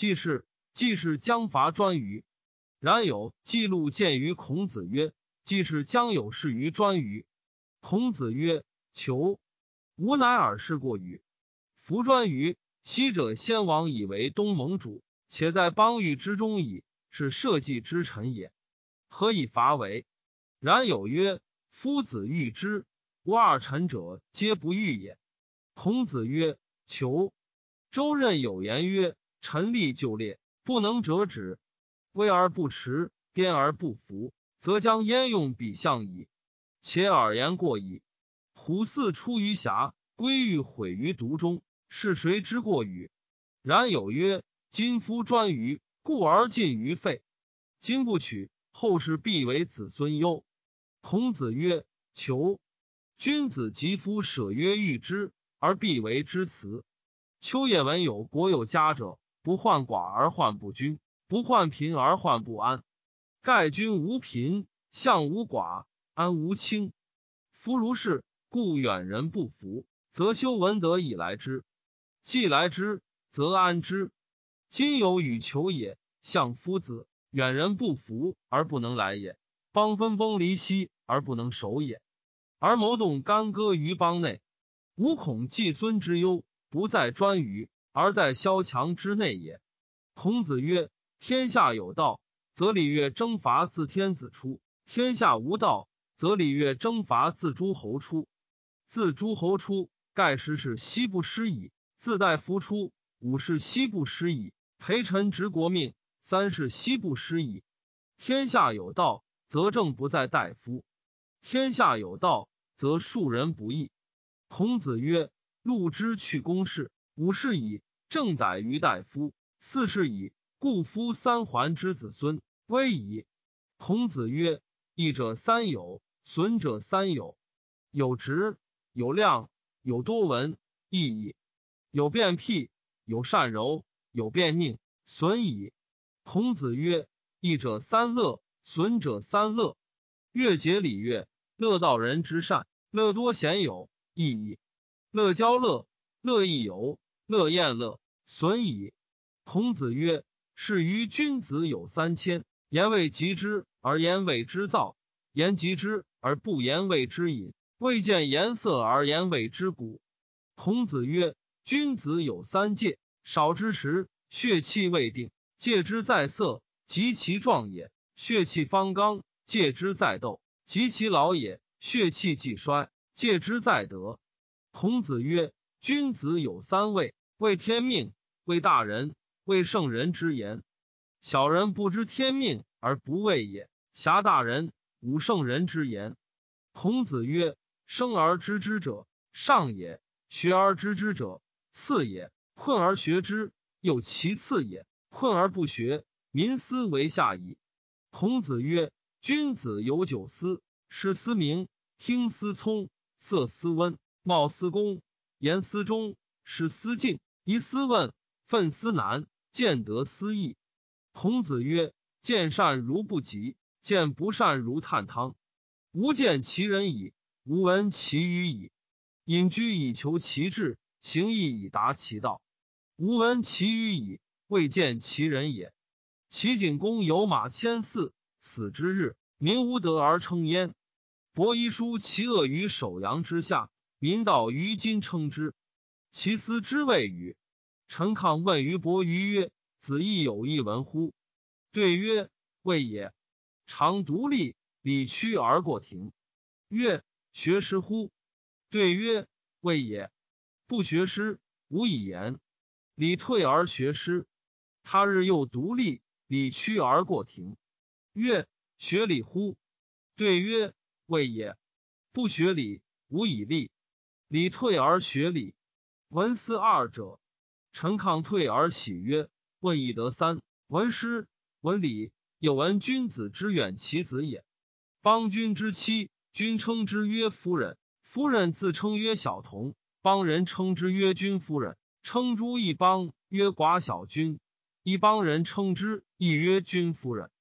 季氏，季氏将伐专于。然有记录见于孔子曰：“季氏将有事于专于。”孔子曰：“求，吾乃尔事过于？夫专于昔者先王以为东盟主，且在邦域之中矣，是社稷之臣也。何以伐为？然有曰：夫子欲之，吾二臣者皆不欲也。”孔子曰：“求。”周任有言曰：“臣立就列，不能折止。威而不持，颠而不服，则将焉用彼相矣？且尔言过矣。虎兕出于峡，龟欲毁于毒中，是谁之过与？然有曰：今夫专于，故而尽于废。今不取，后世必为子孙忧。”孔子曰：“求。君子及夫舍曰欲之，而必为之辞。”秋夜闻有国有家者，不患寡而患不均，不患贫而患不安。盖君无贫，相无寡，安无轻。夫如是，故远人不服，则修文德以来之；既来之，则安之。今有与求也，相夫子，远人不服而不能来也；邦分崩离析而不能守也。而谋动干戈于邦内，吾恐季孙之忧。不在专于，而在萧墙之内也。孔子曰：“天下有道，则礼乐征伐自天子出；天下无道，则礼乐征伐自诸侯出。自诸侯出，盖十是西不失矣；自大夫出，五是西不失矣；陪臣执国命，三是西不失矣。天下有道，则政不在大夫；天下有道，则庶人不义。”孔子曰。禄之去公事，五是以正逮于大夫，四是以故夫三桓之子孙威矣。孔子曰：“义者三有，损者三有。有直，有量，有多闻，义矣；有辩辟，有善柔，有辩佞，损矣。”孔子曰：“义者三乐，损者三乐。乐节礼乐，乐道人之善，乐多贤友，义矣。”乐交乐，乐亦游，乐宴乐，损矣。孔子曰：“是于君子有三千：言未及之而言谓之造，言及之而不言谓之隐，未见颜色而言谓之古。”孔子曰：“君子有三戒：少之时，血气未定，戒之在色，及其壮也；血气方刚，戒之在斗，及其老也；血气既衰，戒之在德。”孔子曰：“君子有三畏：畏天命，畏大人，畏圣人之言。小人不知天命而不畏也，侠大人，吾圣人之言。”孔子曰：“生而知之者，上也；学而知之者，次也；困而学之，又其次也。困而不学，民思为下矣。”孔子曰：“君子有九思：视思明，听思聪，色思温。”貌思恭，言思忠，使思敬，疑思问，愤思难，见得思义。孔子曰：“见善如不及，见不善如探汤。吾见其人矣，吾闻其语矣。隐居以求其志，行义以达其道。吾闻其语矣，未见其人也。齐景公有马千驷，死之日，民无德而称焉。伯夷叔其恶于首阳之下。”民道于今称之，其思之谓与？陈亢问于伯于曰：“子亦有一闻乎？”对曰：“未也。常独立，礼屈而过庭。”曰：“学诗乎？”对曰：“未也。不学诗，无以言。礼退而学诗。他日又独立，礼屈而过庭。”曰：“学礼乎？”对曰：“未也。不学礼，无以立。”礼退而学礼，文思二者。陈亢退而喜曰：“问以得三，闻诗，闻礼，有闻君子之远其子也。邦君之妻，君称之曰夫人；夫人自称曰小童，邦人称之曰君夫人。称诸一邦曰寡小君，一邦人称之亦曰君夫人。”